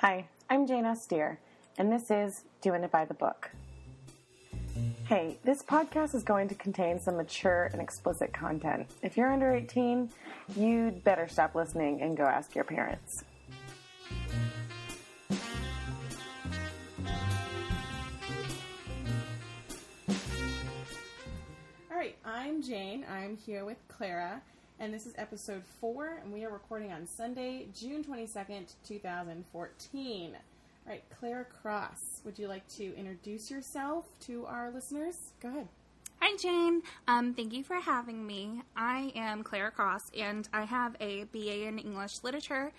Hi, I'm Jane Austere, and this is Doing It by the Book. Hey, this podcast is going to contain some mature and explicit content. If you're under 18, you'd better stop listening and go ask your parents. All right, I'm Jane. I'm here with Clara, and this is episode four, and we are recording on Sunday, June 22nd, 2014. All right, Claire Cross, would you like to introduce yourself to our listeners? Go ahead. Hi, Jane. Um, thank you for having me. I am Claire Cross, and I have a BA in English Literature,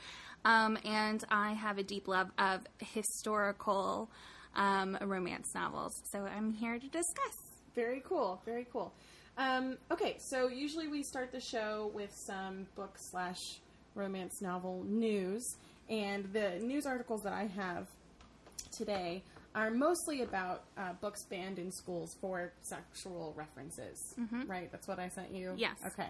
um, and I have a deep love of historical um, romance novels. So I'm here to discuss. Very cool. Very cool. Um, okay, so usually we start the show with some book slash romance novel news, and the news articles that I have today are mostly about uh, books banned in schools for sexual references. Right? That's what I sent you. Yes. Okay.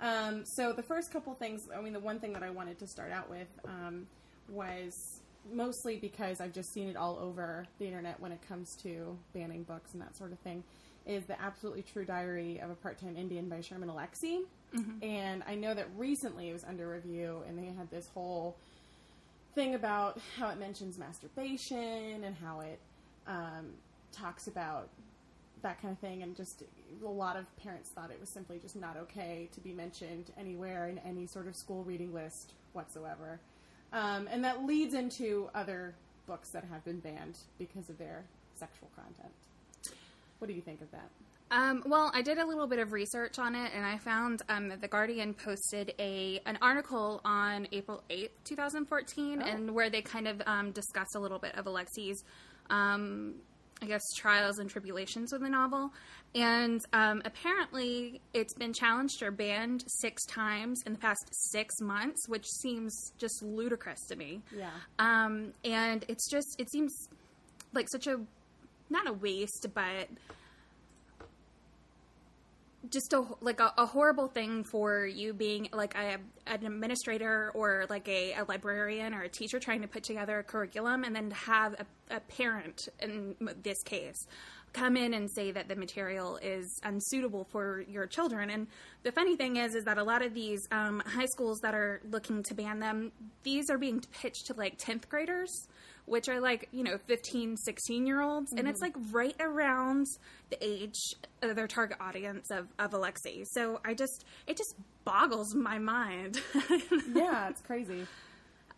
Um, so the first couple things, I mean, the one thing that I wanted to start out with um, was mostly because I've just seen it all over the internet when it comes to banning books and that sort of thing. Is the absolutely true diary of a part-time Indian by Sherman Alexie, and I know that recently it was under review, and they had this whole thing about how it mentions masturbation and how it um, talks about that kind of thing, and just a lot of parents thought it was simply just not okay to be mentioned anywhere in any sort of school reading list whatsoever. Um, and that leads into other books that have been banned because of their sexual content. What do you think of that? Um, well, I did a little bit of research on it, and I found um, that the Guardian posted a an article on April eighth, two thousand fourteen, Oh. and where they kind of um, discussed a little bit of Alexie's, um, I guess, trials and tribulations with the novel. And um, apparently, it's been challenged or banned six times in the past six months, which seems just ludicrous to me. Yeah. Um, and it's just it seems like such a not a waste, but just a like a, a horrible thing for you being like a, an administrator or like a, a librarian or a teacher trying to put together a curriculum and then have a, a parent in this case come in and say that the material is unsuitable for your children. And the funny thing is is that a lot of these um, high schools that are looking to ban them these are being pitched to like 10th graders which are like you know 15 16 year olds and it's like right around the age of their target audience of, of Alexie so i just it just boggles my mind Yeah, it's crazy.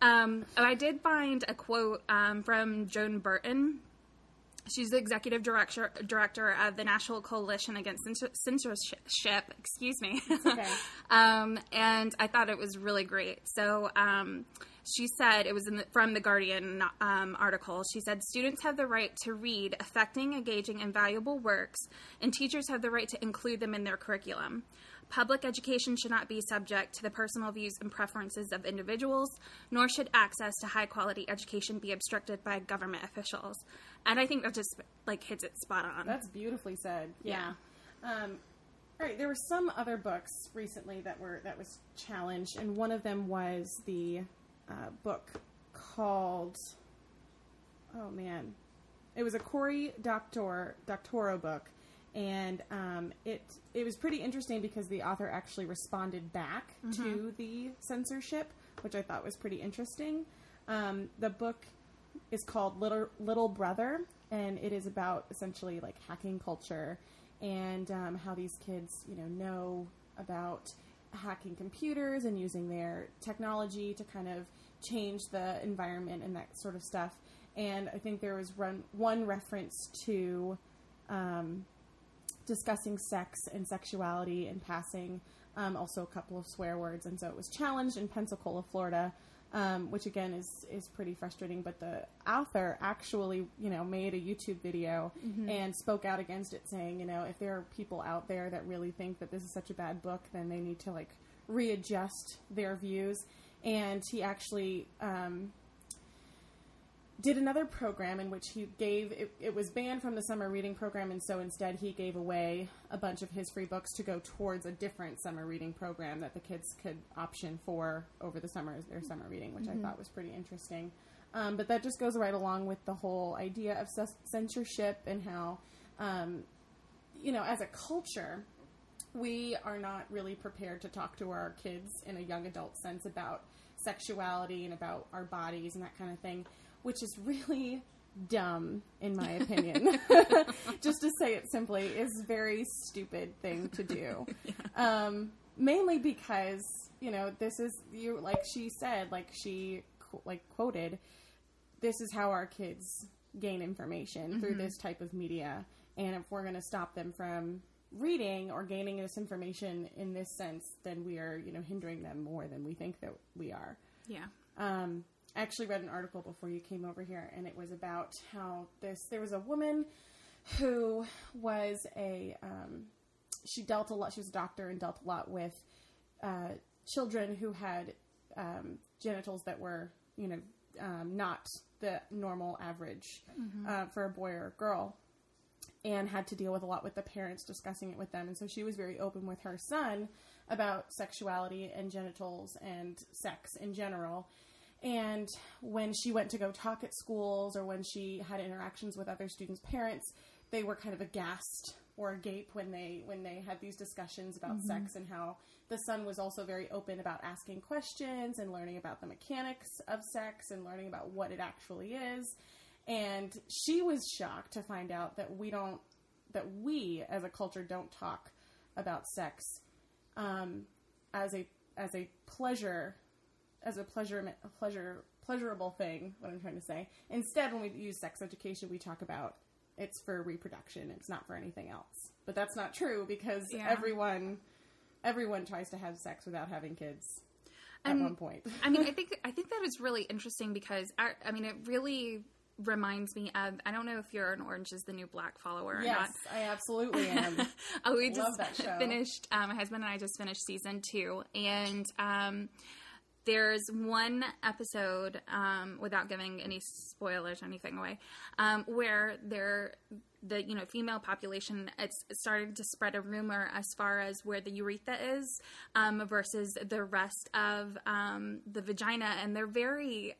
um, I did find a quote um, from Joan Bertin. She's the executive director director of the National Coalition Against Censorship. Excuse me. Okay. um, and I thought it was really great. So um, she said it was in the, from the Guardian um, article. She said students have the right to read affecting, engaging, and valuable works, and teachers have the right to include them in their curriculum. Public education should not be subject to the personal views and preferences of individuals, nor should access to high quality education be obstructed by government officials. And I think that just like hits it spot on. That's beautifully said. Yeah. Um, all right. There were some other books recently that were that was challenged, and one of them was the uh, book called. Oh man, it was a Cory Doctor Doctorow book, and um, it it was pretty interesting because the author actually responded back to the censorship, which I thought was pretty interesting. Um, the book is called Little Little Brother, and it is about essentially like hacking culture and um, how these kids, you know, know about hacking computers and using their technology to kind of change the environment and that sort of stuff. And I think there was run, one reference to um, discussing sex and sexuality in passing, um, also a couple of swear words, and so it was challenged in Pensacola, Florida, um, which again is is pretty frustrating. But the author actually, you know, made a YouTube video and spoke out against it, saying, you know, if there are people out there that really think that this is such a bad book, then they need to like readjust their views. And he actually um, did another program in which he gave it, it, was banned from the summer reading program and so instead he gave away a bunch of his free books to go towards a different summer reading program that the kids could option for over the summer as their summer reading which mm-hmm. i thought was pretty interesting um, but that just goes right along with the whole idea of censorship and how um, you know as a culture we are not really prepared to talk to our kids in a young adult sense about sexuality and about our bodies and that kind of thing which is really dumb in my opinion just to say it simply is a very stupid thing to do yeah. um, mainly because you know this is you like she said like she like quoted this is how our kids gain information mm-hmm. through this type of media and if we're going to stop them from reading or gaining this information in this sense then we are you know hindering them more than we think that we are yeah um I actually read an article before you came over here, and it was about how this there was a woman who was a um, she dealt a lot. She was a doctor and dealt a lot with uh, children who had um, genitals that were you know um, not the normal average mm-hmm. uh, for a boy or a girl, and had to deal with a lot with the parents discussing it with them. And so she was very open with her son about sexuality and genitals and sex in general and when she went to go talk at schools or when she had interactions with other students' parents, they were kind of aghast or agape when they when they had these discussions about mm-hmm. sex and how the son was also very open about asking questions and learning about the mechanics of sex and learning about what it actually is. And she was shocked to find out that we don't that we as a culture don't talk about sex um, as a as a pleasure as a pleasure a pleasure pleasurable thing. What I'm trying to say. Instead, when we use sex education, we talk about it's for reproduction. It's not for anything else. But that's not true because yeah. everyone everyone tries to have sex without having kids at one point. I mean, I think I think that is really interesting because I, I mean, it really reminds me of I don't know if you're an Orange is the New Black follower or yes, not. I absolutely am. oh, we just finished. Um, my husband and I just finished season two, and um, there's one episode, um, without giving any spoilers or anything away, um, where there the you know female population it's starting to spread a rumor as far as where the urethra is um, versus the rest of um, the vagina, and they're very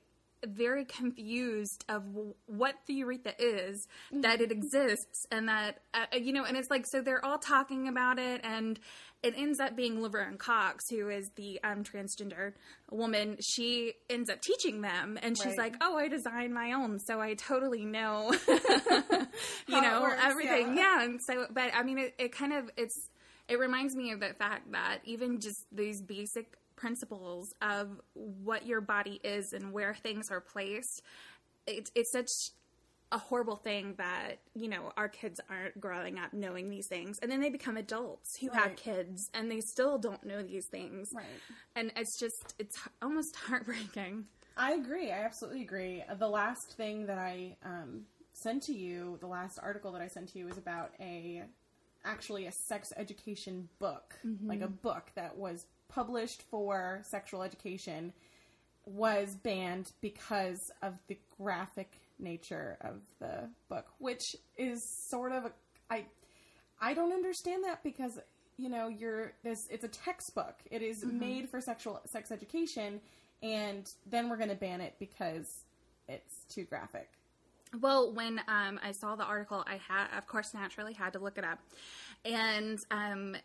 very confused of what the urethra is, that it exists, and that uh, you know, and it's like so they're all talking about it, and it ends up being Laverne Cox, who is the um, transgender woman. She ends up teaching them, and she's right. like, "Oh, I designed my own, so I totally know, you know, works, everything." Yeah. yeah. and so, but I mean, it, it kind of it's it reminds me of the fact that even just these basic principles of what your body is and where things are placed, it's it's such a horrible thing that you know our kids aren't growing up knowing these things. And then they become adults who right. have kids and they still don't know these things. Right. And it's just it's almost heartbreaking. I agree. I absolutely agree. The last thing that i um, sent to you the last article that i sent to you was about a actually a sex education book mm-hmm. like a book that was published for sexual education was banned because of the graphic nature of the book, which is sort of a I I don't understand that because you know you're this it's a textbook. It is mm-hmm. made for sexual sex education, and then we're going to ban it because it's too graphic. Well, when um, I saw the article, I had, of course, naturally had to look it up, and um,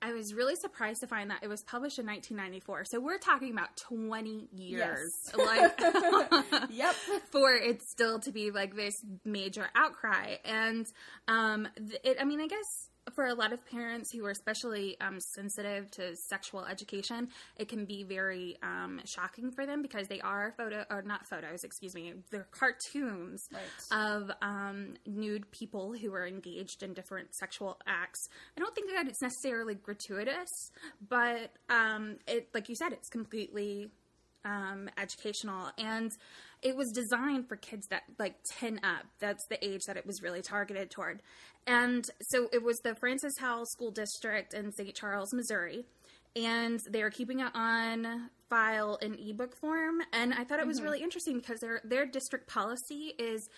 I was really surprised to find that it was published in 1994. So we're talking about 20 years, yes. like, yep, for it still to be like this major outcry. And um, it, I mean, I guess for a lot of parents who are especially um, sensitive to sexual education, it can be very um, shocking for them because they are photo or not photos, excuse me, they're cartoons right. of um, nude people who are engaged in different sexual acts. I don't think that it's necessarily gratuitous, but um, it, like you said, it's completely um, educational and it was designed for kids that like 10 up. That's the age that it was really targeted toward. And so it was the francis howell school district in st charles missouri. And they're keeping it on file in ebook form. And I thought it was mm-hmm. really interesting because their their district policy is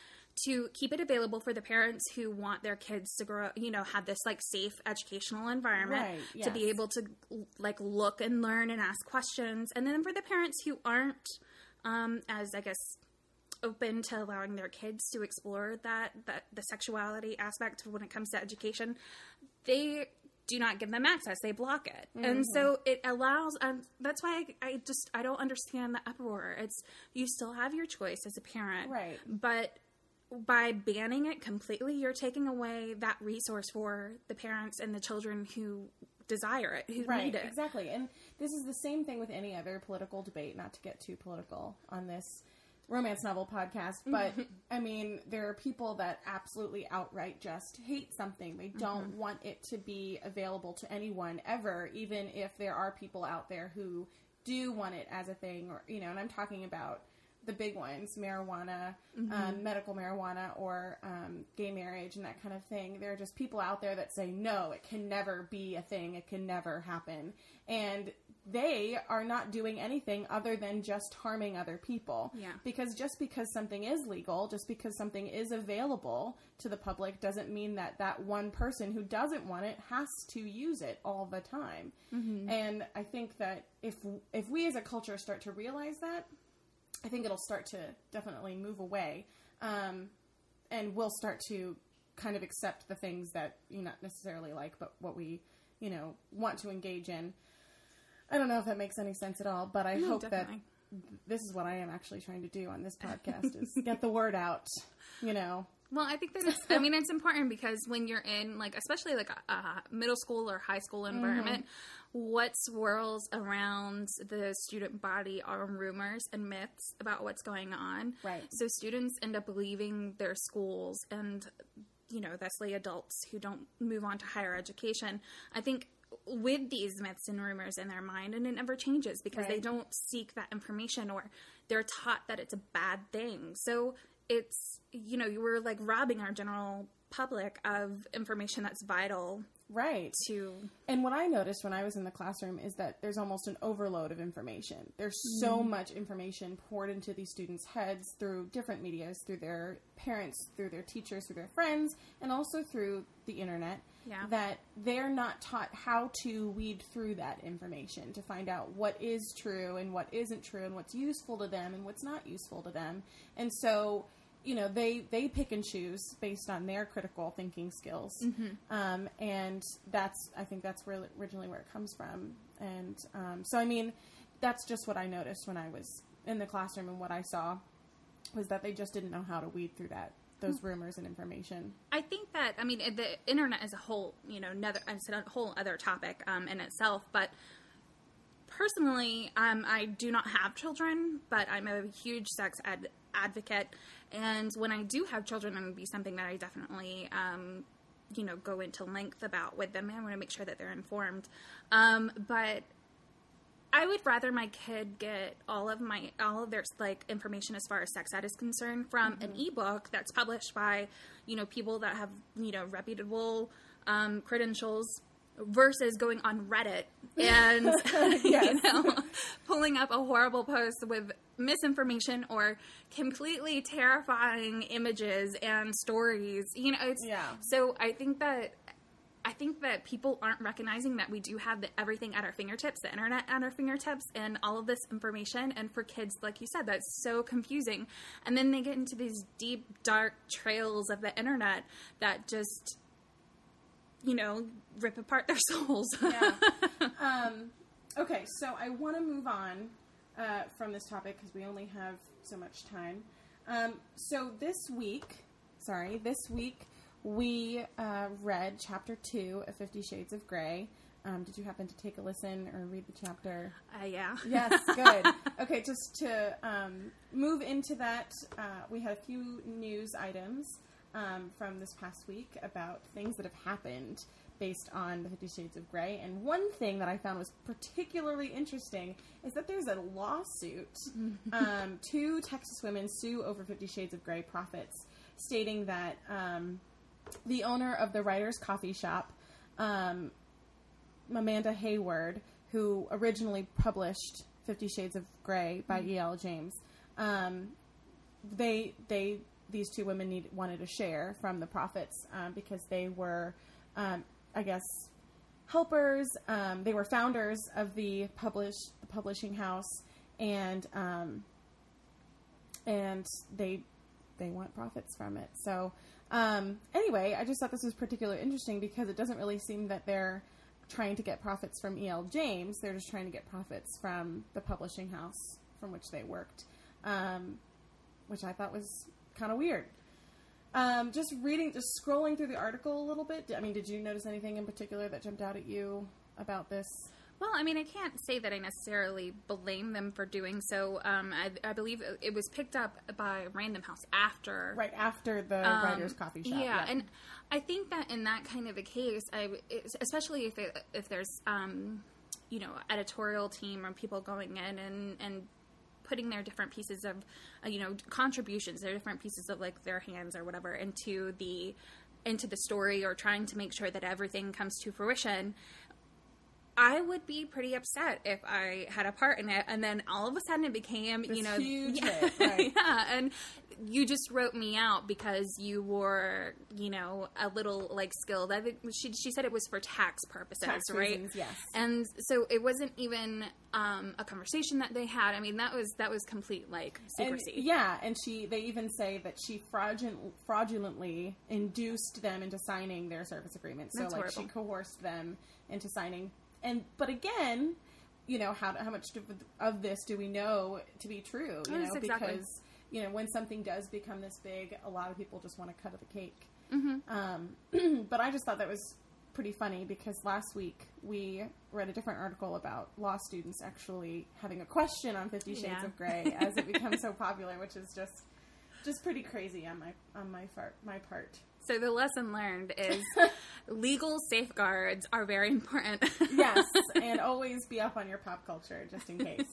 to keep it available for the parents who want their kids to grow, you know, have this like safe educational environment Right, to be able to like look and learn and ask questions. And then for the parents who aren't um, as I guess open to allowing their kids to explore that that the sexuality aspect when it comes to education, they do not give them access. They block it, and so it allows. Um, that's why I, I just I don't understand the uproar. It's you still have your choice as a parent, Right. But by banning it completely, you're taking away that resource for the parents and the children who desire it, who Right, need it. exactly. And this is the same thing with any other political debate, not to get too political on this romance novel podcast, but mm-hmm. I mean, there are people that absolutely outright just hate something. They don't mm-hmm. want it to be available to anyone ever, even if there are people out there who do want it as a thing, or, you know, and I'm talking about the big ones marijuana, um, medical marijuana, or um, gay marriage, and that kind of thing. There are just people out there that say, no, it can never be a thing, it can never happen. And they are not doing anything other than just harming other people. Yeah. Because just because something is legal, just because something is available to the public, doesn't mean that that one person who doesn't want it has to use it all the time. And I think that if if we as a culture start to realize that, I think it'll start to definitely move away, um, and we'll start to kind of accept the things that you not necessarily like, but what we you know want to engage in. I don't know if that makes any sense at all, but I No, hope definitely. that this is what I am actually trying to do on this podcast is get the word out. You know, Well, I think that it's, I mean, it's important because when you're in, like, especially like a, a middle school or high school environment, what swirls around the student body are rumors and myths about what's going on. Right. So students end up leaving their schools and, you know, thusly adults who don't move on to higher education. I think with these myths and rumors in their mind, and it never changes because they don't seek that information or they're taught that it's a bad thing. So it's, you know, you were like robbing our general public of information that's vital right? to And what I noticed when I was in the classroom is that there's almost an overload of information. There's so mm-hmm. much information poured into these students' heads through different medias, through their parents, through their teachers, through their friends, and also through the internet. Yeah. That they're not taught how to weed through that information to find out what is true and what isn't true and what's useful to them and what's not useful to them. And so you know they they pick and choose based on their critical thinking skills. Um, and that's i think that's where originally where it comes from. And um, so i mean that's just what i noticed when i was in the classroom and what i saw was that they just didn't know how to weed through that those rumors and information. I think that I mean the internet is a whole you know another it's a whole other topic um, in itself. But personally, um, I do not have children, but I'm a huge sex ed- advocate, and when I do have children, it would be something that I definitely. Um, you know, go into length about with them. I want to make sure that they're informed. Um, but I would rather my kid get all of my all of their like information as far as sex ed is concerned from an ebook that's published by you know people that have you know reputable um, credentials versus going on Reddit and you know pulling up a horrible post with misinformation or completely terrifying images and stories. You know, it's Yeah. So I think that I think that people aren't recognizing that we do have the, everything at our fingertips, the internet at our fingertips, and all of this information. And for kids, like you said, that's so confusing. And then they get into these deep, dark trails of the internet that just, you know, rip apart their souls. yeah. um, okay, so I want to move on uh, from this topic because we only have so much time. Um, so this week, sorry, this week we uh, read chapter two of Fifty Shades of Grey. Um, did you happen to take a listen or read the chapter? uh, yeah. Yes, good. okay, just to um, move into that, uh, we had a few news items um, from this past week about things that have happened based on the Fifty Shades of Grey. And one thing that I found was particularly interesting is that there's a lawsuit. um, two Texas women sue over Fifty Shades of Grey profits, stating that um, the owner of the Writers Coffee Shop. Um, Amanda Hayward, who originally published Fifty Shades of Grey by E.L. James, um, they they these two women need, wanted to share from the profits um, because they were, um, I guess, helpers. Um, they were founders of the publish the publishing house, and um, and they they want profits from it. So um, anyway, I just thought this was particularly interesting because it doesn't really seem that they're trying to get profits from E.L. James. They're just trying to get profits from the publishing house from which they worked, um, which I thought was kind of weird. Um, just reading, just scrolling through the article a little bit. I mean, did you notice anything in particular that jumped out at you about this? Well, I mean, I can't say that I necessarily blame them for doing so. Um, I, I, believe it was picked up by Random House after, right after the um, writers' coffee shop. Yeah, yeah, and I think that in that kind of a case, I, especially if it, if there's um, you know editorial team or people going in and and putting their different pieces of uh, you know contributions, their different pieces of like their hands or whatever into the into the story or trying to make sure that everything comes to fruition I would be pretty upset if I had a part in it, and then all of a sudden it became, this you know, huge yeah, hit, right. yeah, and you just wrote me out because you were, you know, a little like skilled. I think she she said it was for tax purposes, tax right? Reasons, yes, and so it wasn't even um, a conversation that they had. I mean, that was that was complete like secrecy. And, yeah, and she they even say that she fraudulent, fraudulently induced them into signing their service agreement. So That's like horrible. she coerced them into signing and but again, you know how how much of this do we know to be true? You Yes, know exactly. because you know when something does become this big, a lot of people just want to cut of the cake. hmm Um, but I just thought that was pretty funny because last week we read a different article about law students actually having a question on Fifty Shades Yeah. of Grey as it becomes so popular, which is just just pretty crazy on my on my part my part. So the lesson learned is legal safeguards are very important. yes, and always be up on your pop culture just in case.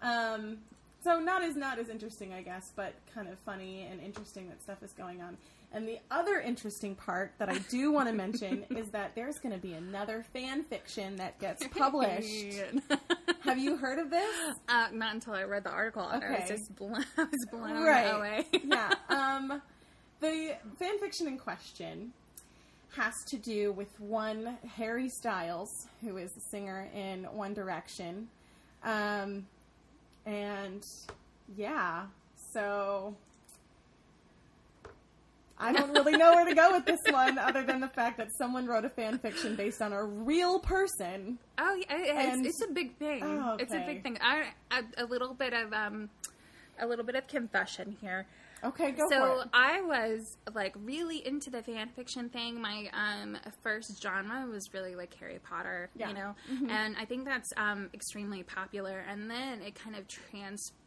Um, so not as not as interesting, I guess, but kind of funny and interesting that stuff is going on. And the other interesting part that I do want to mention is that there's going to be another fan fiction that gets published. Have you heard of this? Uh, not until I read the article. and I was just blown, I was blown Right. away. yeah. Um, the fan fiction in question has to do with one Harry Styles, who is the singer in One Direction. Um, and yeah, so I don't really know where to go with this one, other than the fact that someone wrote a fan fiction based on a real person. Oh, yeah, it- And- it's, it's a big thing. Oh, It's a big thing. I, a, a little bit of um, a little bit of confession here. Okay, go so for it. I was like really into the fan fiction thing. My um, first genre was really like Harry Potter, Yeah. you know, Mm-hmm. and I think that's um, extremely popular. And then it kind of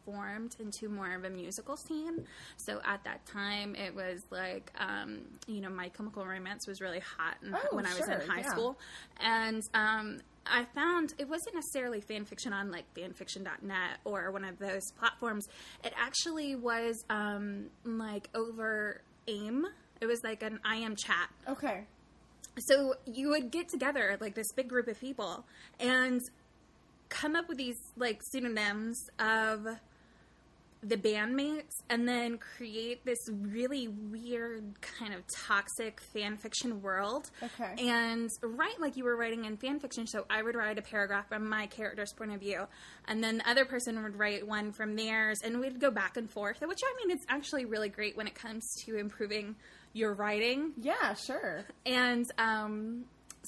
transformed into more of a musical scene. So at that time, it was like um, you know, My Chemical Romance was really hot Oh, when I was in high yeah. school, and um, I found it wasn't necessarily fan fiction on like fanfiction.net or one of those platforms. It actually was um, like over AIM. It was like an AIM chat. Okay. So you would get together like this big group of people and come up with these like pseudonyms of the bandmates and then create this really weird kind of toxic fan fiction world. Okay. And write like you were writing in fan fiction. So I would write a paragraph from my character's point of view, and then the other person would write one from theirs, and we'd go back and forth. Which I mean, it's actually really great when it comes to improving your writing. Yeah, sure. And um,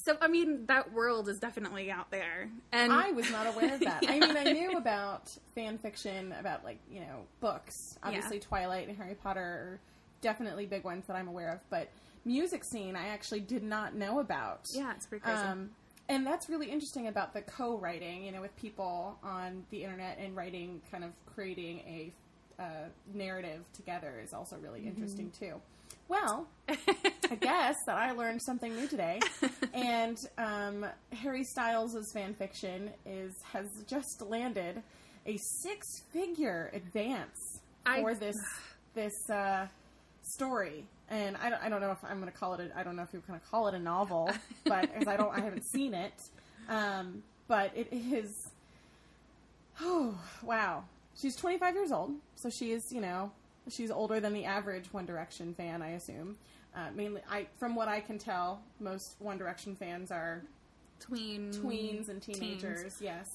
so I mean, that world is definitely out there. And I was not aware of that. I mean, I knew about fan fiction, about like you know books. Obviously, Twilight and Harry Potter are definitely big ones that I'm aware of. But music scene, I actually did not know about. yeah, it's pretty crazy. Um, and that's really interesting about the co-writing, you know, with people on the internet and writing, kind of creating a uh, narrative together is also really Mm-hmm. interesting too. Well, I guess that I learned something new today, and um, Harry Styles' fan fiction is has just landed a six-figure advance I- for this this uh, story. And I don't, I don't know if I'm going to call it. A, I don't know if you're going to call it a novel, but as I don't, I haven't seen it. Um, but it is. Oh wow, she's 25 years old, so she is you know she's older than the average One Direction fan, I assume. Uh, mainly, I from what I can tell, most One Direction fans are Tween tweens and teenagers. teens. Yes,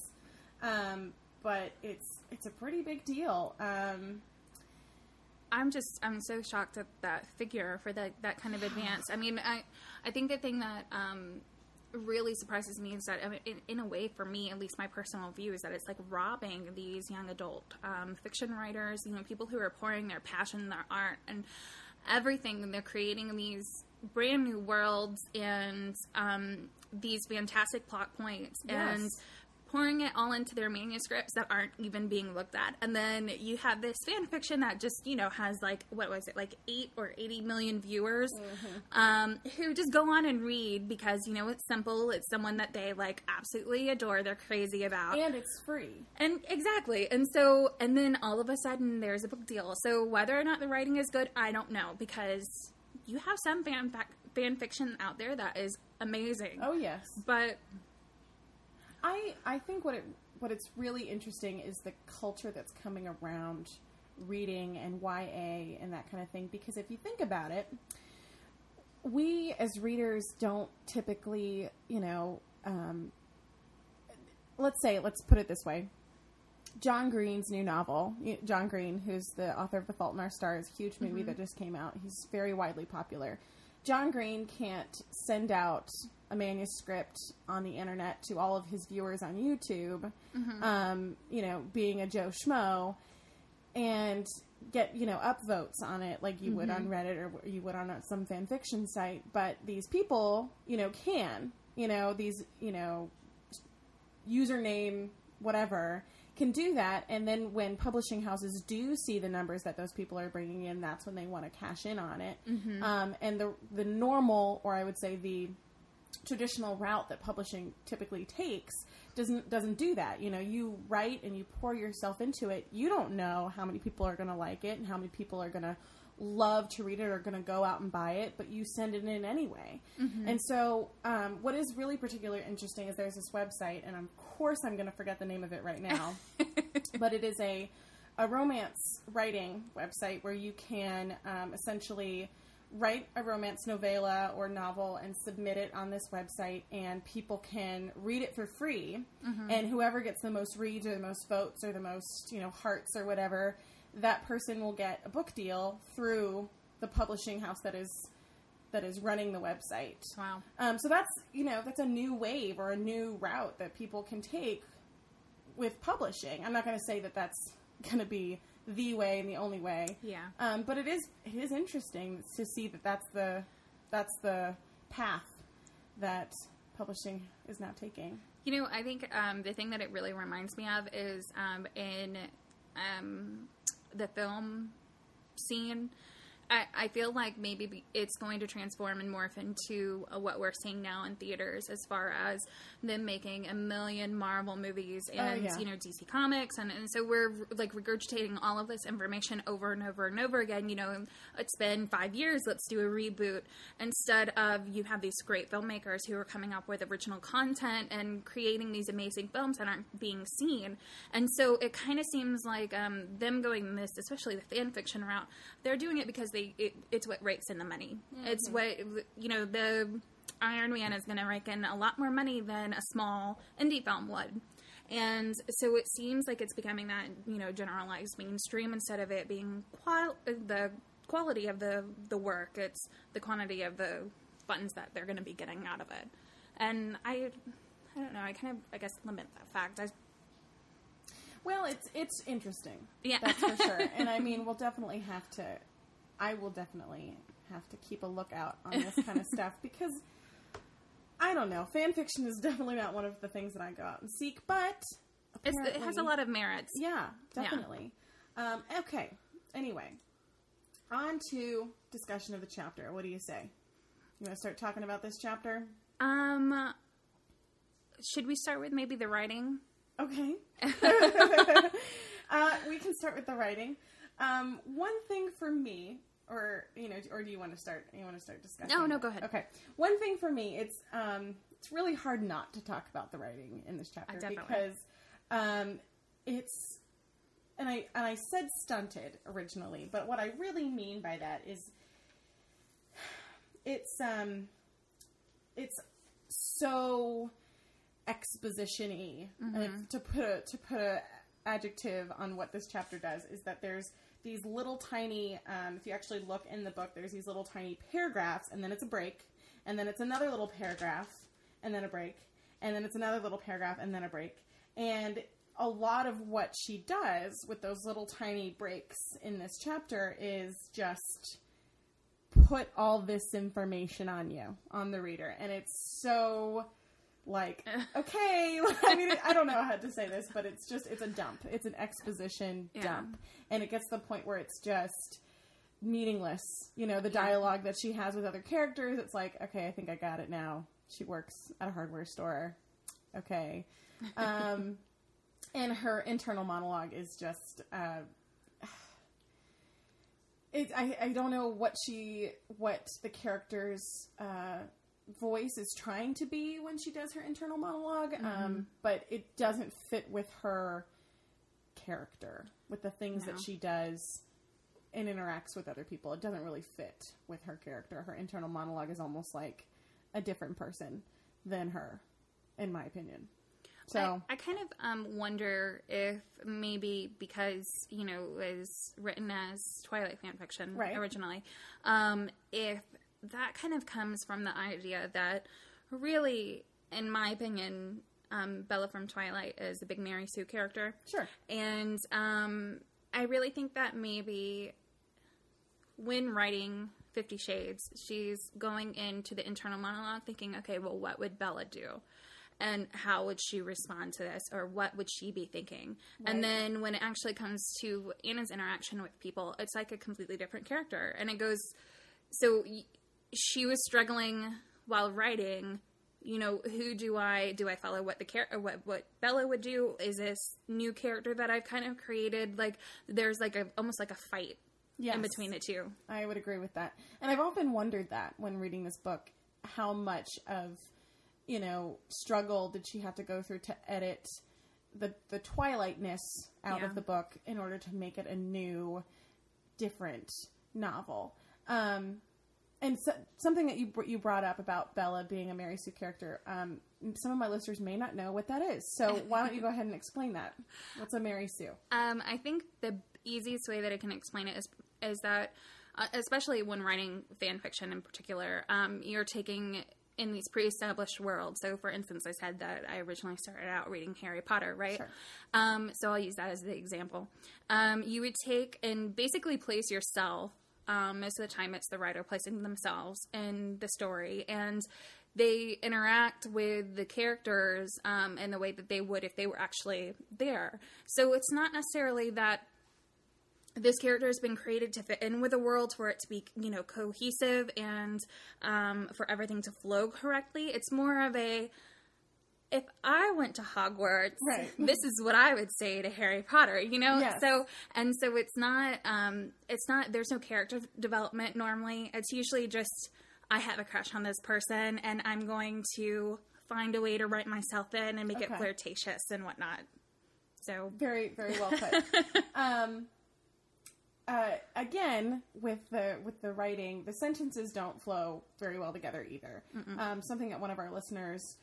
um, but it's it's a pretty big deal. Um, I'm just I'm so shocked at that figure for that that kind of advance. I mean, I I think the thing that um, really surprises me is that in, in a way, for me, at least my personal view is that it's like robbing these young adult um, fiction writers, you know, people who are pouring their passion, their art, and everything, and they're creating these brand new worlds and um, these fantastic plot points and Yes. Pouring it all into their manuscripts that aren't even being looked at. And then you have this fan fiction that just, you know, has like, what was it, like 8 or 80 million viewers um, who just go on and read because, you know, it's simple. It's someone that they like absolutely adore, they're crazy about. and it's free. And exactly. And so, and then all of a sudden there's a book deal. So whether or not the writing is good, I don't know because you have some fan, fan fiction out there that is amazing. Oh yes. But I I think what it what it's really interesting is the culture that's coming around reading and YA and that kind of thing because if you think about it we as readers don't typically you know um, let's say let's put it this way. John Green's new novel John Green who's the author of The Fault in Our Stars huge movie that just came out. He's very widely popular. John Green can't send out a manuscript on the internet to all of his viewers on YouTube, um, you know, being a Joe Schmo, and get you know upvotes on it like you would on Reddit or you would on some fan fiction site. But these people, you know, can you know these you know username whatever can do that. And then when publishing houses do see the numbers that those people are bringing in that's when they want to cash in on it. Um, and the the normal or i would say the traditional route that publishing typically takes doesn't doesn't do that. You know you write and you pour yourself into it. You don't know how many people are going to like it and how many people are going to love to read it or going to go out and buy it but you send it in anyway. And so um, what is really particularly interesting is there's this website and of course i'm going to forget the name of it right now but it is a a romance writing website where you can um, essentially write a romance novella or novel and submit it on this website and people can read it for free and whoever gets the most reads or the most votes or the most you know hearts or whatever that person will get a book deal through the publishing house that is that is running the website wow. um, so that's you know that's a new wave or a new route that people can take with publishing. I'm not going to say that that's going to be the way and the only way. Yeah. Um, but it is it is interesting to see that that's the that's the path that publishing is now taking. You know, I think um, the thing that it really reminds me of is um, in um, the film scene. I, I feel like maybe it's going to transform and morph into uh, what we're seeing now in theaters, as far as them making a million Marvel movies and yeah. you know DC Comics, and, and so we're like regurgitating all of this information over and over and over again. You know, it's been five years. Let's do a reboot instead of you have these great filmmakers who are coming up with original content and creating these amazing films that aren't being seen. And so it kind of seems like um, them going this, especially the fan fiction route, they're doing it because they it, it's what rakes in the money. It's mm-hmm. what you know the Iron Man is going to rake in a lot more money than a small indie film would. And so it seems like it's becoming that you know generalized mainstream instead of it being qual- the quality of the the work. It's the quantity of the funds that they're going to be getting out of it. And I, I don't know. I kind of I guess limit that fact. I, Well, it's it's interesting. Yeah. that's for sure. And I mean, we'll definitely have to. I will definitely have to keep a lookout on this kind of stuff because I don't know. Fan fiction is definitely not one of the things that I go out and seek, but it has a lot of merits. Yeah, definitely. Um, okay. Anyway, on to discussion of the chapter. What do you say? You want to start talking about this chapter? Um, should we start with maybe the writing? Okay. uh, we can start with the writing. Um, one thing for me or you know, or do you want to start? You want to start discussing? No, no, go ahead. Okay. One thing for me, it's um, it's really hard not to talk about the writing in this chapter because um, it's and I and I said stunted originally, but what I really mean by that is it's um it's so exposition-y. And to put a to put a adjective on what this chapter does is that there's these little tiny um, if you actually look in the book there's these little tiny paragraphs and then it's a break and then it's another little paragraph and then a break and then it's another little paragraph and then a break. And a lot of what she does with those little tiny breaks in this chapter is just put all this information on you on the reader. And it's so like okay i mean i don't know how to say this but it's just it's a dump. It's an exposition Yeah. dump. And it gets to the point where it's just meaningless. You know the dialogue that she has with other characters it's like okay i think i got it now. She works at a hardware store. Okay. Um and her internal monologue is just uh it, I, I don't know what she what the character's uh, voice is trying to be when she does her internal monolog um, but it doesn't fit with her character with the things No. that she does and interacts with other people. It doesn't really fit with her character. Her internal monologue is almost like a different person than her, in my opinion. So I, I kind of um, wonder if maybe because you know it was written as Twilight fan fiction Right. originally, um, if that kind of comes from the idea that really, in my opinion, um, Bella from Twilight is a big Mary Sue character, sure, and um, I really think that maybe when writing Fifty Shades, she's going into the internal monologue thinking, okay, well, what would Bella do? And how would she respond to this? Or what would she be thinking? And then when it actually comes to Ana's interaction with people, it's like a completely different character. And it goes, so she was struggling while writing you know who do i do i follow what the char- or what what bella would do is this new character that i've kind of created like there's like a almost like a fight yes. in between the two I would agree with that. And I've often wondered that when reading this book, how much of, you know, struggle did she have to go through to edit the the twilightness out Yeah. of the book in order to make it a new, different novel. Um, and so, something that you you brought up about Bella being a Mary Sue character, um, some of my listeners may not know what that is. So why don't you go ahead and explain that? What's a Mary Sue? Um, I think the easiest way that I can explain it is is that, uh, especially when writing fan fiction in particular, um, you're taking in these pre-established worlds. So, for instance, I said that I originally started out reading Harry Potter, right? Sure. Um, so I'll use that as the example. Um, you would take and basically place yourself. Um, most of the time, it's the writer placing themselves in the story, and they interact with the characters um, in the way that they would if they were actually there. So it's not necessarily that this character has been created to fit in with the world for it to be you know cohesive and um, for everything to flow correctly it's more of a if i went to hogwarts Right. this is what i would say to harry potter you know Yes. so and so it's not um, it's not there's no character development normally it's usually just i have a crush on this person and i'm going to find a way to write myself in and make Okay. it flirtatious and whatnot so Very, very well put. um, uh, again, with the with the writing, the sentences don't flow very well together either. Um, something that one of our listeners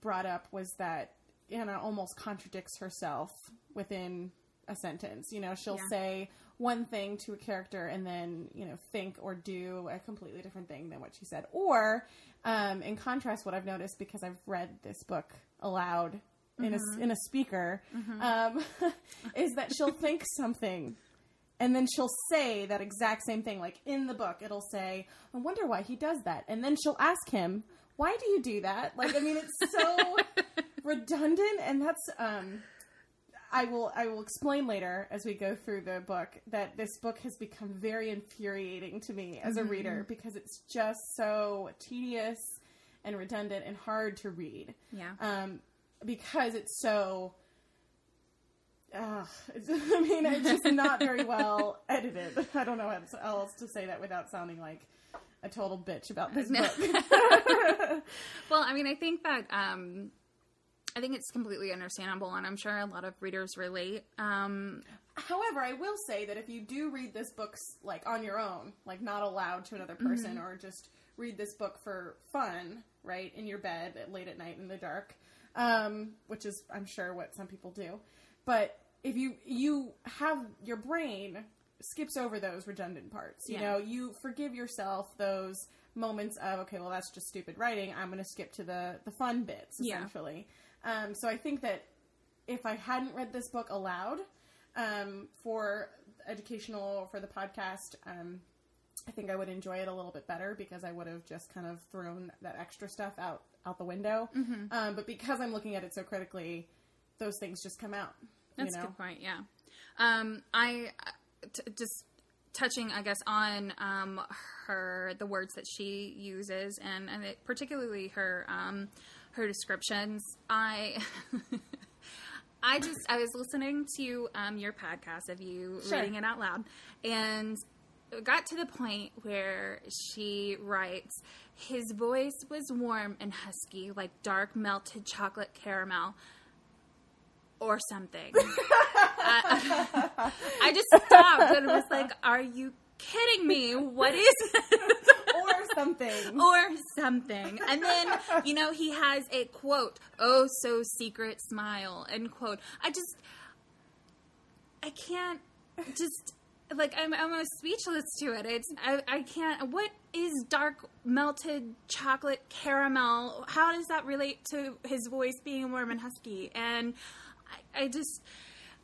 brought up was that Ana almost contradicts herself within a sentence. You know, she'll Yeah. say one thing to a character and then you know think or do a completely different thing than what she said. Or, um, in contrast, what I've noticed because I've read this book aloud in a in a speaker, um, is that she'll think something. And then she'll say that exact same thing. Like in the book, it'll say, I wonder why he does that. And then she'll ask him, Why do you do that? Like, I mean, it's so redundant. And that's, um, I will, I will explain later as we go through the book that this book has become very infuriating to me as a reader because it's just so tedious and redundant and hard to read yeah um, because it's so it's, I mean, it's just not very well edited. I don't know how else to say that without sounding like a total bitch about this No. book. well, I mean, I think that um, I think it's completely understandable, and I'm sure a lot of readers relate. Um, However, I will say that if you do read this book like on your own, like not aloud to another person, or just read this book for fun, right in your bed at, late at night in the dark, um, which is I'm sure what some people do. But if you you have your brain skips over those redundant parts, you Yeah. know, you forgive yourself those moments of okay, well that's just stupid writing. I'm going to skip to the the fun bits Yeah. essentially. Um, so I think that if I hadn't read this book aloud um, for educational for the podcast, um, I think I would enjoy it a little bit better because I would have just kind of thrown that extra stuff out out the window. Mm-hmm. Um, but because I'm looking at it so critically, those things just come out. That's you a good point. Yeah, um, I t- just touching, I guess, on um, her the words that she uses, and, and it, particularly her um, her descriptions. I. I just I was listening to um, your podcast of you Sure. reading it out loud, and it got to the point where she writes, "His voice was warm and husky, like dark melted chocolate caramel." Or something. I, I just stopped and was like, "Are you kidding me? What is this?" or something. or something. And then, you know, he has a quote, oh, so secret smile, end quote. I just, I can't just, like, I'm almost speechless to it. It's, I, I can't, what is dark melted chocolate caramel? How does that relate to his voice being warm and husky? And I, I just,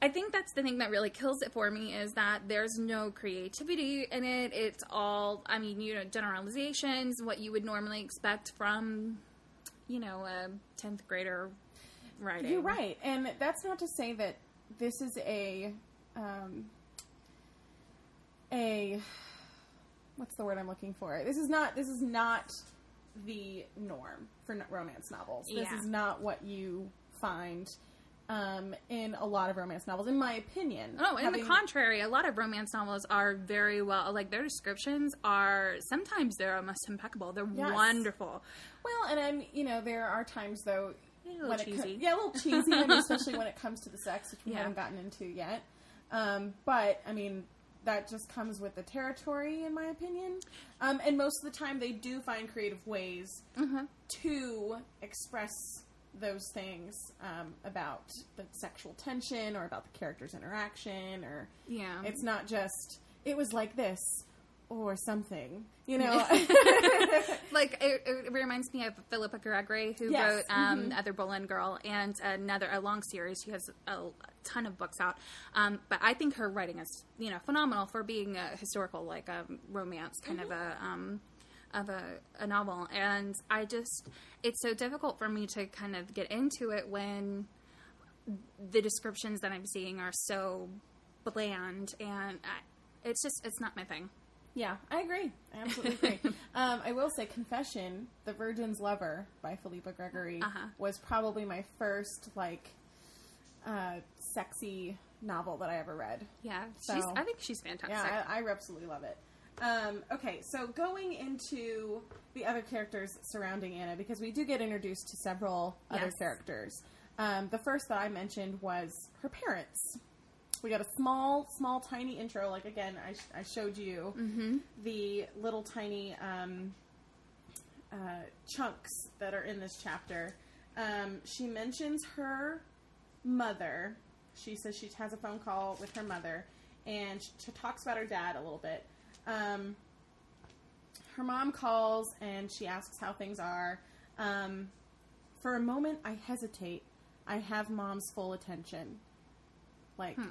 I think that's the thing that really kills it for me is that there's no creativity in it. It's all, I mean, you know, generalizations, what you would normally expect from, you know, a 10th grader writing. You're right, and that's not to say that this is a um, a what's the word I'm looking for? This is not this is not the norm for romance novels. This Yeah. is not what you find um, in a lot of romance novels, in my opinion. Oh, in Having- the contrary, a lot of romance novels are very well, like their descriptions are sometimes they're almost impeccable. They're Yes. wonderful. Well, and I'm you know there are times though A little cheesy. co- yeah a little cheesy, I mean, especially when it comes to the sex, which we Yeah. haven't gotten into yet. Um, but I mean that just comes with the territory, in my opinion. Um, and most of the time, they do find creative ways Mhm. to express those things um, about the sexual tension or about the characters' interaction, or Yeah. it's not just it was like this or something, you know. like it, it reminds me of Philippa Gregory, who Yes, wrote um, mhm. Other Boleyn Girl and another a long series. She has a, a ton of books out, um, but I think her writing is you know phenomenal for being a historical like a romance kind of a. Um, of a, a novel and i just it's so difficult for me to kind of get into it when the descriptions that i'm seeing are so bland and I, it's just it's not my thing Yeah, I agree. I absolutely agree. um, I will say, "Confession: The Virgin's Lover" by Philippa Gregory Uh-huh. was probably my first like uh, sexy novel that I ever read. yeah she's So- i think she's fantastic Yeah, I, I absolutely love it. Um, okay, so going into the other characters surrounding Ana, because we do get introduced to several other characters. Um, the first that I mentioned was her parents. We got a small, small, tiny intro. Like again, I, sh- I showed you mm-hmm. the little tiny um, uh, chunks that are in this chapter. Um, she mentions her mother. She says she has a phone call with her mother, and she talks about her dad a little bit. Um, her mom calls and she asks how things are. Um, for a moment, I hesitate. I have mom's full attention. Like, Hmm.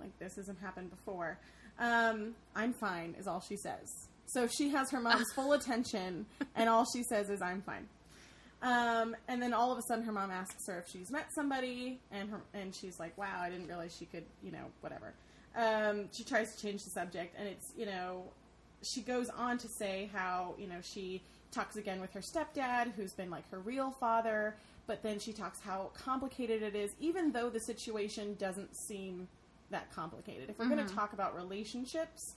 like this hasn't happened before. Um, I'm fine, is all she says. So she has her mom's full attention, and all she says is, "I'm fine." Um, and then all of a sudden, her mom asks her if she's met somebody, and her and she's like, "Wow, I didn't realize she could," you know, whatever. Um, she tries to change the subject, and it's you know, she goes on to say how you know she talks again with her stepdad, who's been like her real father, but then she talks how complicated it is, even though the situation doesn't seem that complicated. If we're going to talk about relationships,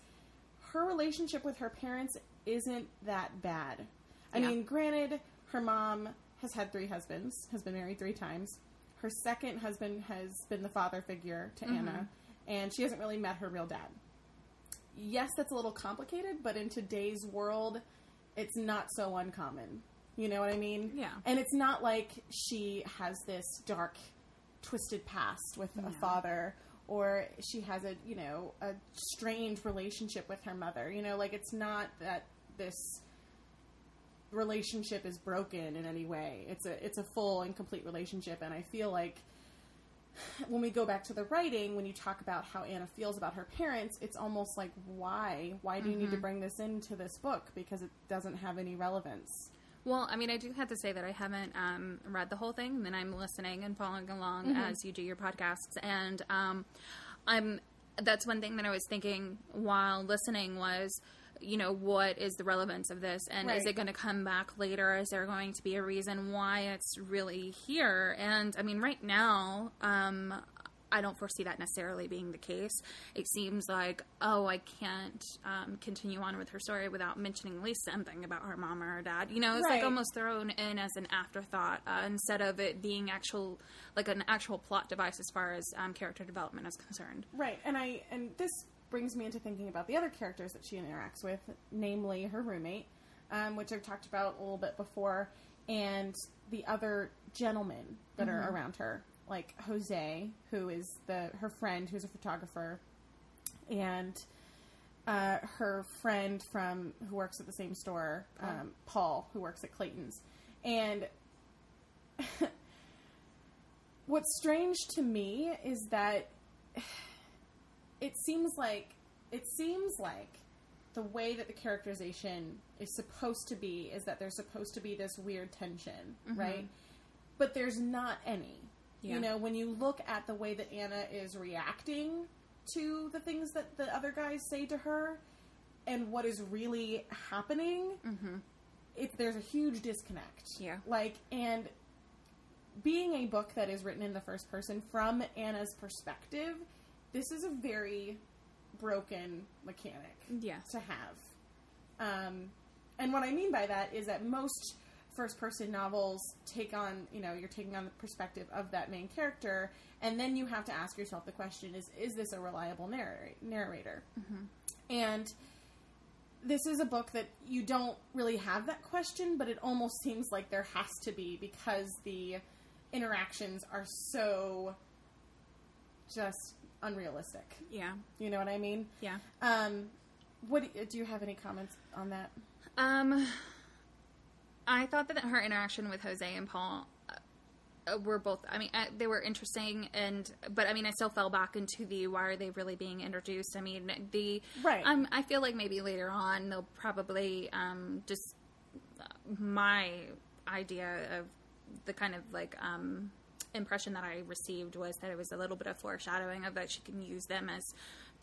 her relationship with her parents isn't that bad. I Yeah. mean, granted, her mom has had three husbands, has been married three times. Her second husband has been the father figure to Ana, and she hasn't really met her real dad. Yes, that's a little complicated, but in today's world, it's not so uncommon. You know what I mean? Yeah. And it's not like she has this dark, twisted past with a father, or she has a you know a strange relationship with her mother. You know, like it's not that this relationship is broken in any way. It's a it's a full and complete relationship, and I feel like when we go back to the writing, when you talk about how Ana feels about her parents, it's almost like why why do you need to bring this into this book because it doesn't have any relevance. Well, I mean, I do have to say that I haven't um, read the whole thing, and then I'm listening and following along as you do your podcasts, and um, I'm. That's one thing that I was thinking while listening was, you know, what is the relevance of this, and is it going to come back later? Is there going to be a reason why it's really here? And I mean, right now, um, I don't foresee that necessarily being the case. It seems like, oh, I can't um, continue on with her story without mentioning at least something about her mom or her dad. You know, it's Right. like almost thrown in as an afterthought uh, instead of it being actual, like an actual plot device as far as um, character development is concerned. Right, and I and this brings me into thinking about the other characters that she interacts with, namely her roommate, um, which I've talked about a little bit before, and the other gentlemen that are around her, like Jose, who is the her friend, who's a photographer, and uh, her friend from who works at the same store, um, Paul, who works at Clayton's, and what's strange to me is that it seems like it seems like the way that the characterization is supposed to be is that there's supposed to be this weird tension, mm-hmm. right? But there's not any. Yeah. You know, when you look at the way that Ana is reacting to the things that the other guys say to her and what is really happening, mm-hmm. it, there's a huge disconnect. Yeah. Like, and being a book that is written in the first person from Ana's perspective, this is a very broken mechanic Yeah. to have. Um, and what I mean by that is that most first person novels take on, you know, you're taking on the perspective of that main character, and then you have to ask yourself the question is, is this a reliable narr- narrator? And this is a book that you don't really have that question, but it almost seems like there has to be because the interactions are so just unrealistic. Yeah. You know what I mean? Yeah. Um, what do you have any comments on that? Um, I thought that her interaction with Jose and Paul uh, were both. I mean, uh, they were interesting, and but I mean, I still fell back into the why are they really being introduced? I mean, the Right. Um, I feel like maybe later on they'll probably um just uh, my idea of the kind of like um impression that I received was that it was a little bit of foreshadowing of that she can use them as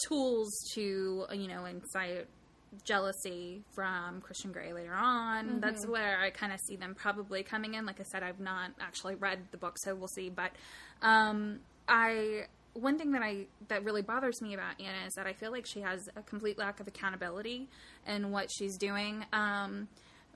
tools to you know incite jealousy from Christian Grey later on. That's where I kind of see them probably coming in. Like I said, I've not actually read the book, so we'll see. But um, I one thing that I that really bothers me about Ana is that I feel like she has a complete lack of accountability in what she's doing. Um,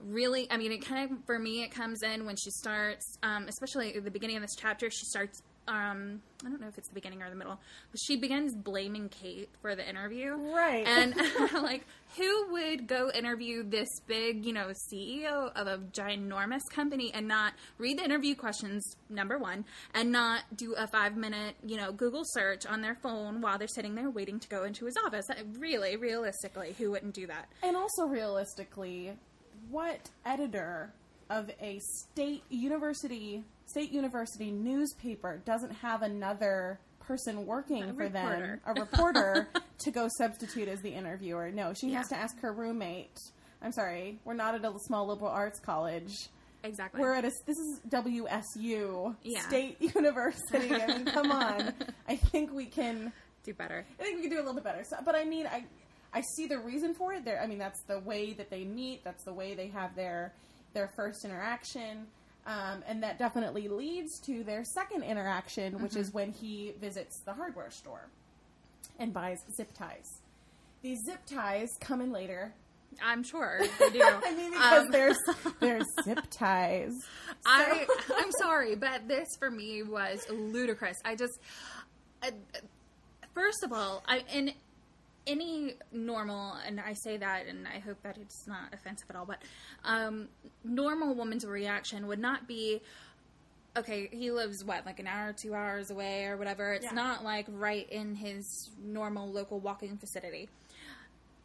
really, I mean, it kind of for me it comes in when she starts, um, especially at the beginning of this chapter. She starts. Um, I don't know if it's the beginning or the middle, but she begins blaming Kate for the interview. Right. And like, who would go interview this big, you know, CEO of a ginormous company and not read the interview questions, number one, and not do a five minute, you know, Google search on their phone while they're sitting there waiting to go into his office? Really, realistically, who wouldn't do that? And also, realistically, what editor of a state university state university newspaper doesn't have another person working A for reporter. them, a reporter, to go substitute as the interviewer? No, she has to ask her roommate. I'm sorry, we're not at a small liberal arts college. Exactly. We're at a this is WSU Yeah. State University. I mean, come on. I think we can do better. I think we can do a little bit better. So, but I mean, I I see the reason for it. There, I mean, that's the way that they meet. That's the way they have their their first interaction. Um, and that definitely leads to their second interaction, which is when he visits the hardware store and buys zip ties. These zip ties come in later. I'm sure they do. I mean, because Um, there's there's zip ties. I I'm sorry, but this for me was ludicrous. I just uh, first of all, I in any normal and I say that and I hope that it's not offensive at all, but um normal woman's reaction would not be okay, he lives what, like an hour, two hours away or whatever. It's Yeah. not like right in his normal local walking vicinity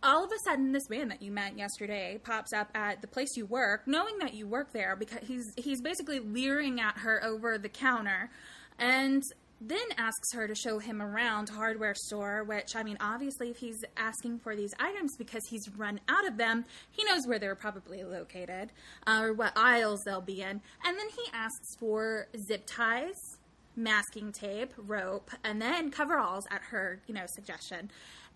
all of a sudden this man that you met yesterday pops up at the place you work knowing that you work there because he's he's basically leering at her over the counter and then asks her to show him around hardware store which i mean obviously if he's asking for these items because he's run out of them he knows where they're probably located uh, or what aisles they'll be in and then he asks for zip ties masking tape, rope, and then coveralls at her, you know, suggestion.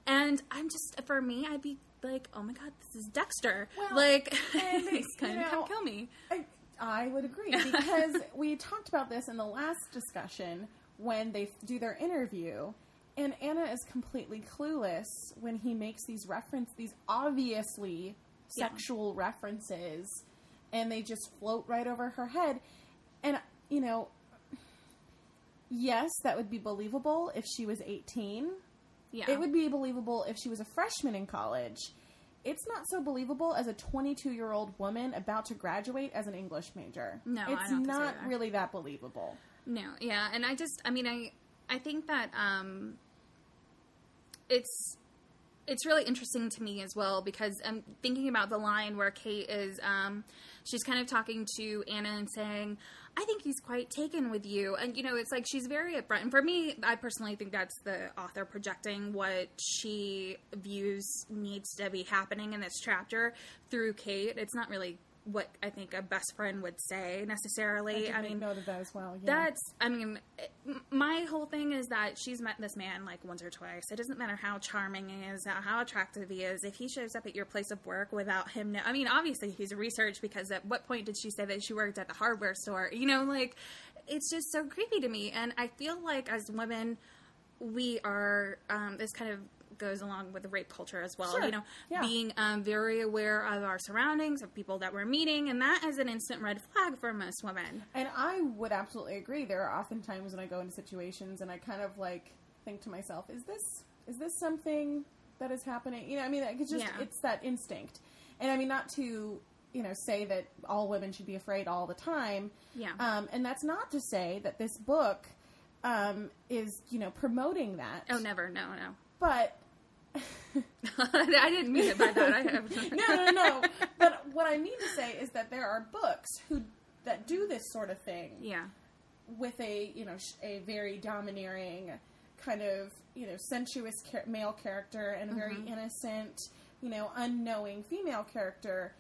And I'm just, for me, I'd be like, oh my god, this is Dexter. Well, like, he's gonna come kill me. I, I would agree because we talked about this in the last discussion when they do their interview, and Ana is completely clueless when he makes these reference, these obviously Yeah. sexual references, and they just float right over her head. And you know, yes, that would be believable if she was eighteen. Yeah. It would be believable if she was a freshman in college. It's not so believable as a 22 year old woman about to graduate as an English major. No, I it's so really that believable. No, yeah, and I just, I mean, I, I think that um, it's, it's really interesting to me as well because I'm thinking about the line where Kate is, um, she's kind of talking to Ana and saying, "I think he's quite taken with you," and you know, it's like she's very upfront. And for me, I personally think that's the author projecting what she views needs to be happening in this chapter through Kate. It's not really what I think a best friend would say necessarily. did I, mean, note of that as well. Yeah. that's, I mean, my whole thing is that she's met this man like once or twice. It doesn't matter how charming he is, how attractive he is. If he shows up at your place of work without him, know, I mean, obviously he's researched because at what point did she say that she worked at the hardware store? You know, like, it's just so creepy to me. And I feel like as women, we are, um, this kind of goes along with the rape culture as well. Sure. You know, Yeah. being um, very aware of our surroundings, of people that we're meeting, and that is an instant red flag for most women. and I would absolutely agree. There are often times when I go into situations and I kind of like think to myself, "Is this is this something that is happening?" You know, I mean, it's just Yeah. it's that instinct. And I mean, not to you know say that all women should be afraid all the time. Yeah. Um, and that's not to say that this book um, is you know promoting that. Oh, never. No, no. But I didn't mean it by that. I have. no, no, no. But what I mean to say is that there are books who that do this sort of thing Yeah. with a you know a very domineering kind of you know sensuous male character and a very Mm-hmm. innocent you know unknowing female character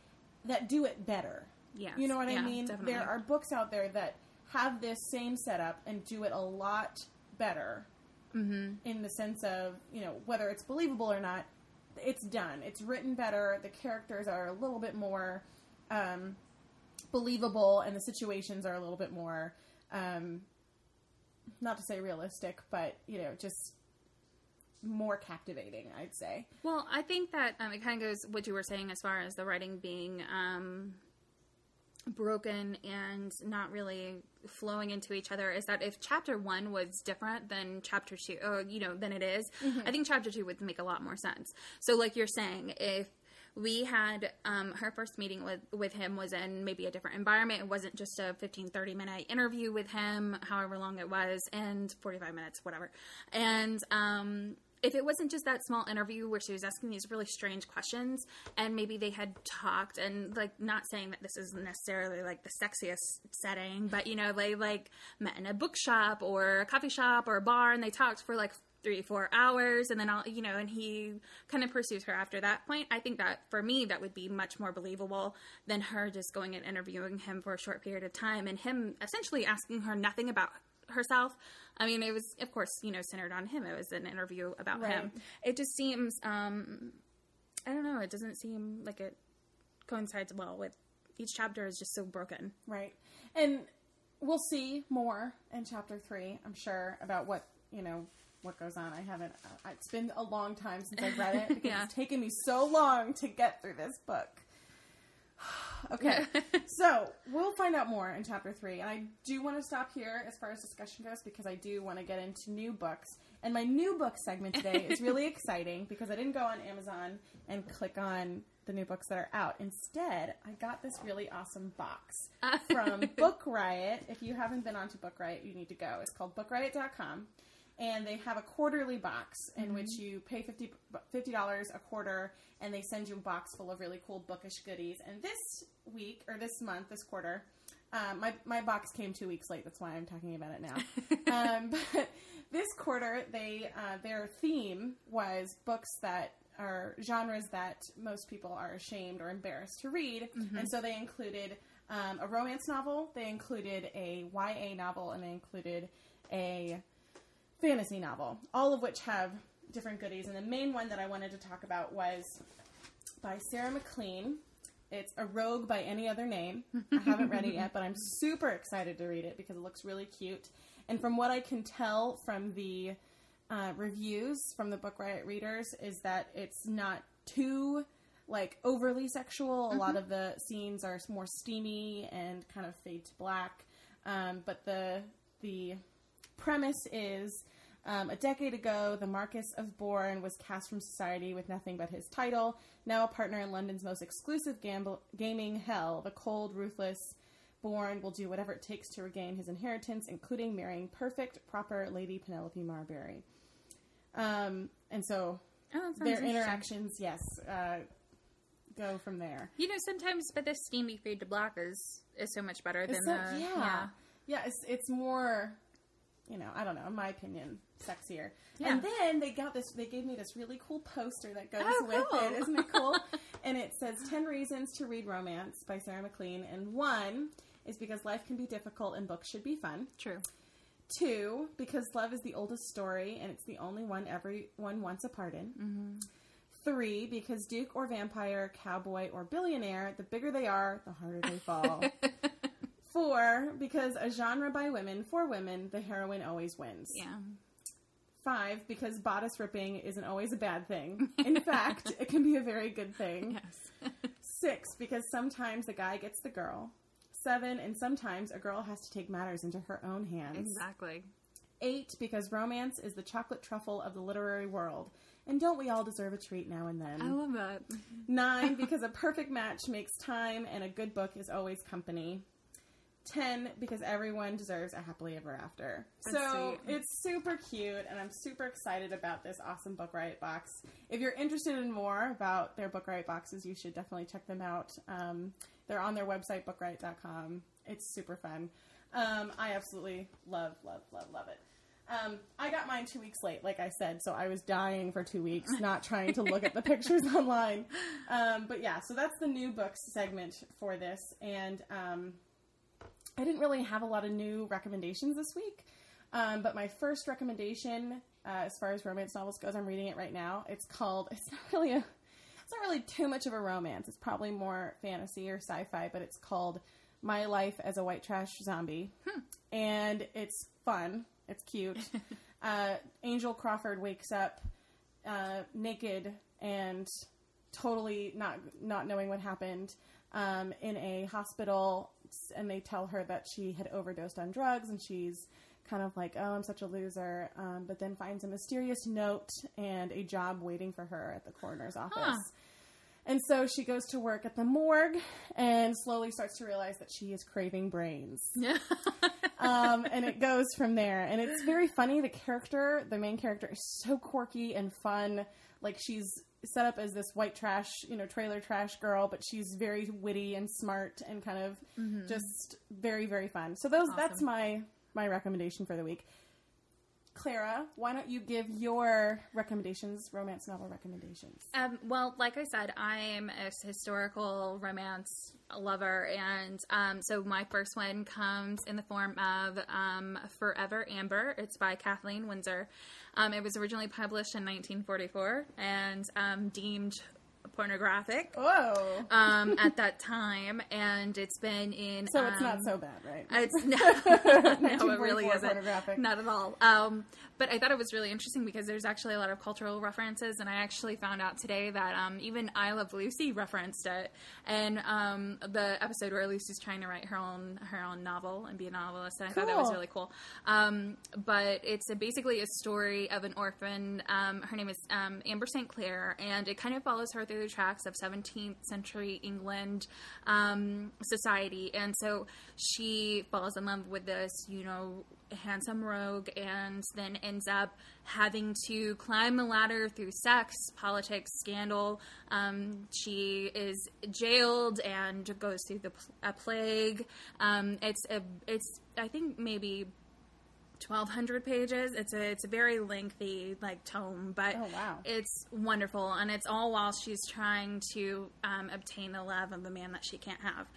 that do it better. Yes. You know what I mean? definitely. There are books out there that have this same setup and do it a lot better. Mm-hmm. In the sense of you know whether it's believable or not, it's done. It's written better. The characters are a little bit more um, believable, and the situations are a little bit more, um, not to say realistic, but you know just more captivating. I'd say. Well, I think that um, it kind of goes what you were saying as far as the writing being um, broken and not really flowing into each other. Is that if chapter one was different than chapter two, uh, you know, than it is, I think chapter two would make a lot more sense. So, like you're saying, if we had um, her first meeting with, with him was in maybe a different environment. It wasn't just a 15, 30 minute interview with him, however long it was, and 45 minutes, whatever. And um, if it wasn't just that small interview where she was asking these really strange questions and maybe they had talked and like not saying that this is necessarily like the sexiest setting but you know they like met in a bookshop or a coffee shop or a bar and they talked for like three four hours and then i'll you know and he kind of pursues her after that point. I think that for me that would be much more believable than her just going and interviewing him for a short period of time and him essentially asking her nothing about herself i mean it was of course you know centered on him it was an interview about Right. him it just seems um i don't know it doesn't seem like it coincides well with each chapter is just so broken. Right. And we'll see more in chapter three, I'm sure, about what, you know, what goes on. I haven't, uh, it's been a long time since I've read it because Yeah. it's taken me so long to get through this book. okay. so we'll find out more in chapter three. And I do want to stop here as far as discussion goes because I do want to get into new books. And my new book segment today is really exciting because I didn't go on Amazon and click on the new books that are out. Instead, I got this really awesome box from Book Riot. If you haven't been onto Book Riot, you need to go. It's called bookriot.com. And they have a quarterly box in which you pay 50 $50 a quarter and they send you a box full of really cool bookish goodies. And this week, or this month, this quarter, um, my, my box came two weeks late. That's why I'm talking about it now. um, but this quarter, they uh, their theme was books that are genres that most people are ashamed or embarrassed to read, and so they included um, a romance novel, they included a YA novel, and they included a fantasy novel, all of which have different goodies. And the main one that I wanted to talk about was by Sarah MacLean. It's A Rogue by Any Other Name. I haven't read it yet, but I'm super excited to read it because it looks really cute. And from what I can tell from the uh, reviews from the Book Riot readers, is that it's not too like overly sexual. A lot of the scenes are more steamy and kind of fade to black. Um, but the the premise is um, a decade ago, the Marquis of Bourne was cast from society with nothing but his title. Now a partner in London's most exclusive gamble- gaming hell, the cold, ruthless Bourne will do whatever it takes to regain his inheritance, including marrying perfect, proper Lady Penelope Marbury. Um, and so Oh, their interactions, yes, uh, go from there. You know, sometimes, but the steamy fade to black is is so much better than so- the yeah. yeah, It's it's more, you know, I don't know, in my opinion, sexier. Yeah. And then they got this. They gave me this really cool poster that goes Oh, with cool. it. Isn't it cool? and it says 10 Reasons to Read Romance by Sarah MacLean. And one is because life can be difficult and books should be fun. True. Two, because love is the oldest story and it's the only one everyone wants a part in. Mm-hmm. Three, because Duke or vampire, cowboy or billionaire, the bigger they are, the harder they fall. Four, because a genre by women for women, the heroine always wins. Yeah. Five, because bodice ripping isn't always a bad thing. In fact, it can be a very good thing. Yes. Six, because sometimes the guy gets the girl. Seven, and sometimes a girl has to take matters into her own hands. exactly. Eight, because romance is the chocolate truffle of the literary world. And don't we all deserve a treat now and then? I love that. Nine, because a perfect match makes time and a good book is always company. Ten, because everyone deserves a happily ever after. That's so sweet. it's super cute, and I'm super excited about this awesome Book Riot box. If you're interested in more about their Book Riot boxes, you should definitely check them out. Um, they're on their website, bookriot.com. It's super fun. Um, I absolutely love, love, love, love it. Um, I got mine two weeks late, like I said, so I was dying for two weeks, not trying to look at the pictures online. Um, but yeah, so that's the new books segment for this, and um, I didn't really have a lot of new recommendations this week. Um, but my first recommendation, uh, as far as romance novels goes, I'm reading it right now. It's called. It's not really a. It's not really too much of a romance. It's probably more fantasy or sci-fi, but it's called My Life as a White Trash Zombie, and it's fun. It's cute. uh, Angel Crawford wakes up uh, naked and totally not not knowing what happened um, in a hospital, and they tell her that she had overdosed on drugs, and she's kind of like, "Oh, I'm such a loser," um, but then finds a mysterious note and a job waiting for her at the coroner's office. And so she goes to work at the morgue and slowly starts to realize that she is craving brains um, and it goes from there. And it's very funny. The character, the main character, is so quirky and fun. Like she's set up as this white trash, you know, trailer trash girl, but she's very witty and smart and kind of mm-hmm. just very, very fun. So those that's my my recommendation for the week. Clara, why don't you give your recommendations, romance novel recommendations? Um, well, like I said, I am a historical romance lover, and um, so my first one comes in the form of um, Forever Amber. It's by Kathleen Winsor. Um, it was originally published in 1944 and um, deemed pornographic Whoa. um, at that time, and it's been in. So it's not um, so bad, right? It's no, no, it really isn't. Not at all. Um, but I thought it was really interesting because there's actually a lot of cultural references, and I actually found out today that um, even I Love Lucy referenced it, and um, the episode where Lucy's trying to write her own her own novel and be a novelist, and I thought that was really cool. Um, but it's a, basically a story of an orphan. Um, her name is um, Amber St. Clair, and it kind of follows her through the tracks of 17th century England um, society. And so she falls in love with this, you know, handsome rogue, and then ends up having to climb the ladder through sex, politics, scandal. Um, she is jailed and goes through the pl- a plague. Um, it's a, it's I think maybe 1200 pages. It's a it's a very lengthy like tome but Oh, wow. it's wonderful and it's all while she's trying to um, obtain the love of the man that she can't have.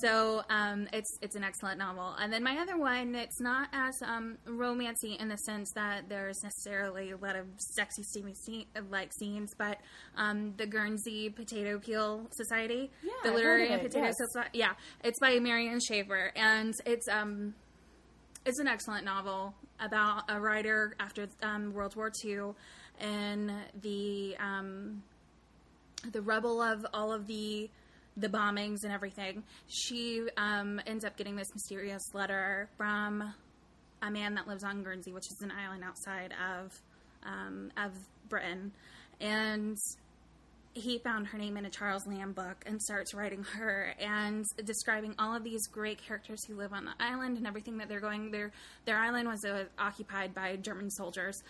So um, it's it's an excellent novel. And then my other one it's not as um, romancy in the sense that there's necessarily a lot of sexy steamy scene, like scenes but um, the guernsey potato peel society. Yeah, the literary potato yes. society yeah it's by Mary Ann Shaffer, and it's um it's an excellent novel about a writer after um, World War II and the um, the rebel of all of the the bombings and everything. She um, ends up getting this mysterious letter from a man that lives on Guernsey, which is an island outside of um, of Britain, and he found her name in a Charles Lamb book and starts writing her and describing all of these great characters who live on the island and everything that they're going. Their their island was uh, occupied by German soldiers,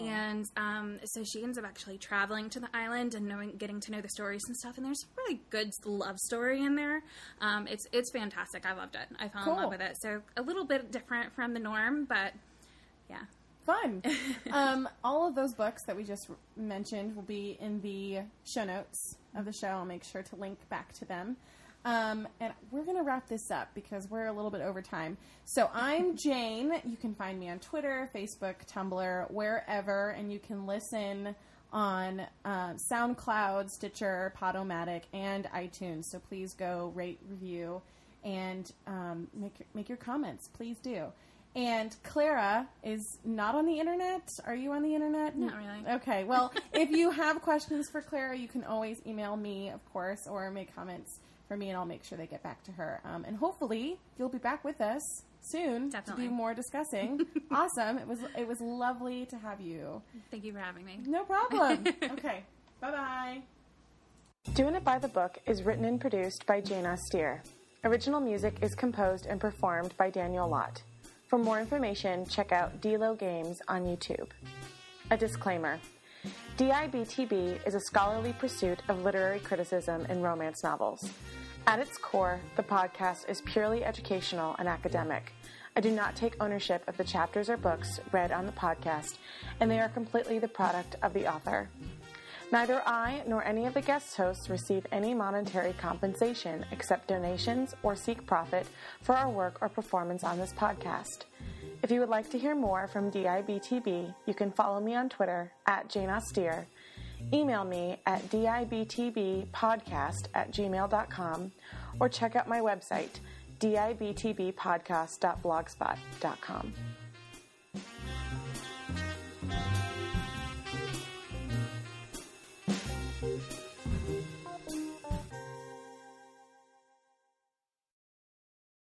and um, so she ends up actually traveling to the island and knowing, getting to know the stories and stuff. And there's a really good love story in there. Um, it's it's fantastic. I loved it. I fell in love with it. So a little bit different from the norm, but yeah. Fun. um, all of those books that we just mentioned will be in the show notes of the show. I'll make sure to link back to them. Um, and we're going to wrap this up because we're a little bit over time. So I'm Jane. You can find me on Twitter, Facebook, Tumblr, wherever, and you can listen on uh, SoundCloud, Stitcher, Podomatic, and iTunes. So please go rate, review, and um, make make your comments. Please do. And Clara is not on the internet. Are you on the internet? Not really. Okay. Well, if you have questions for Clara, you can always email me, of course, or make comments for me, and I'll make sure they get back to her. Um, and hopefully, you'll be back with us soon Definitely. to do more discussing. awesome. It was it was lovely to have you. Thank you for having me. No problem. okay. Bye bye. Doing It by the Book is written and produced by Jane Austere. Original music is composed and performed by Daniel Lott. For more information, check out DLO Games on YouTube. A disclaimer DIBTB is a scholarly pursuit of literary criticism in romance novels. At its core, the podcast is purely educational and academic. I do not take ownership of the chapters or books read on the podcast, and they are completely the product of the author. Neither I nor any of the guest hosts receive any monetary compensation except donations or seek profit for our work or performance on this podcast. If you would like to hear more from DIBTB, you can follow me on Twitter at Jane Austere, email me at dibtbpodcast at gmail.com, or check out my website, dibtbpodcast.blogspot.com.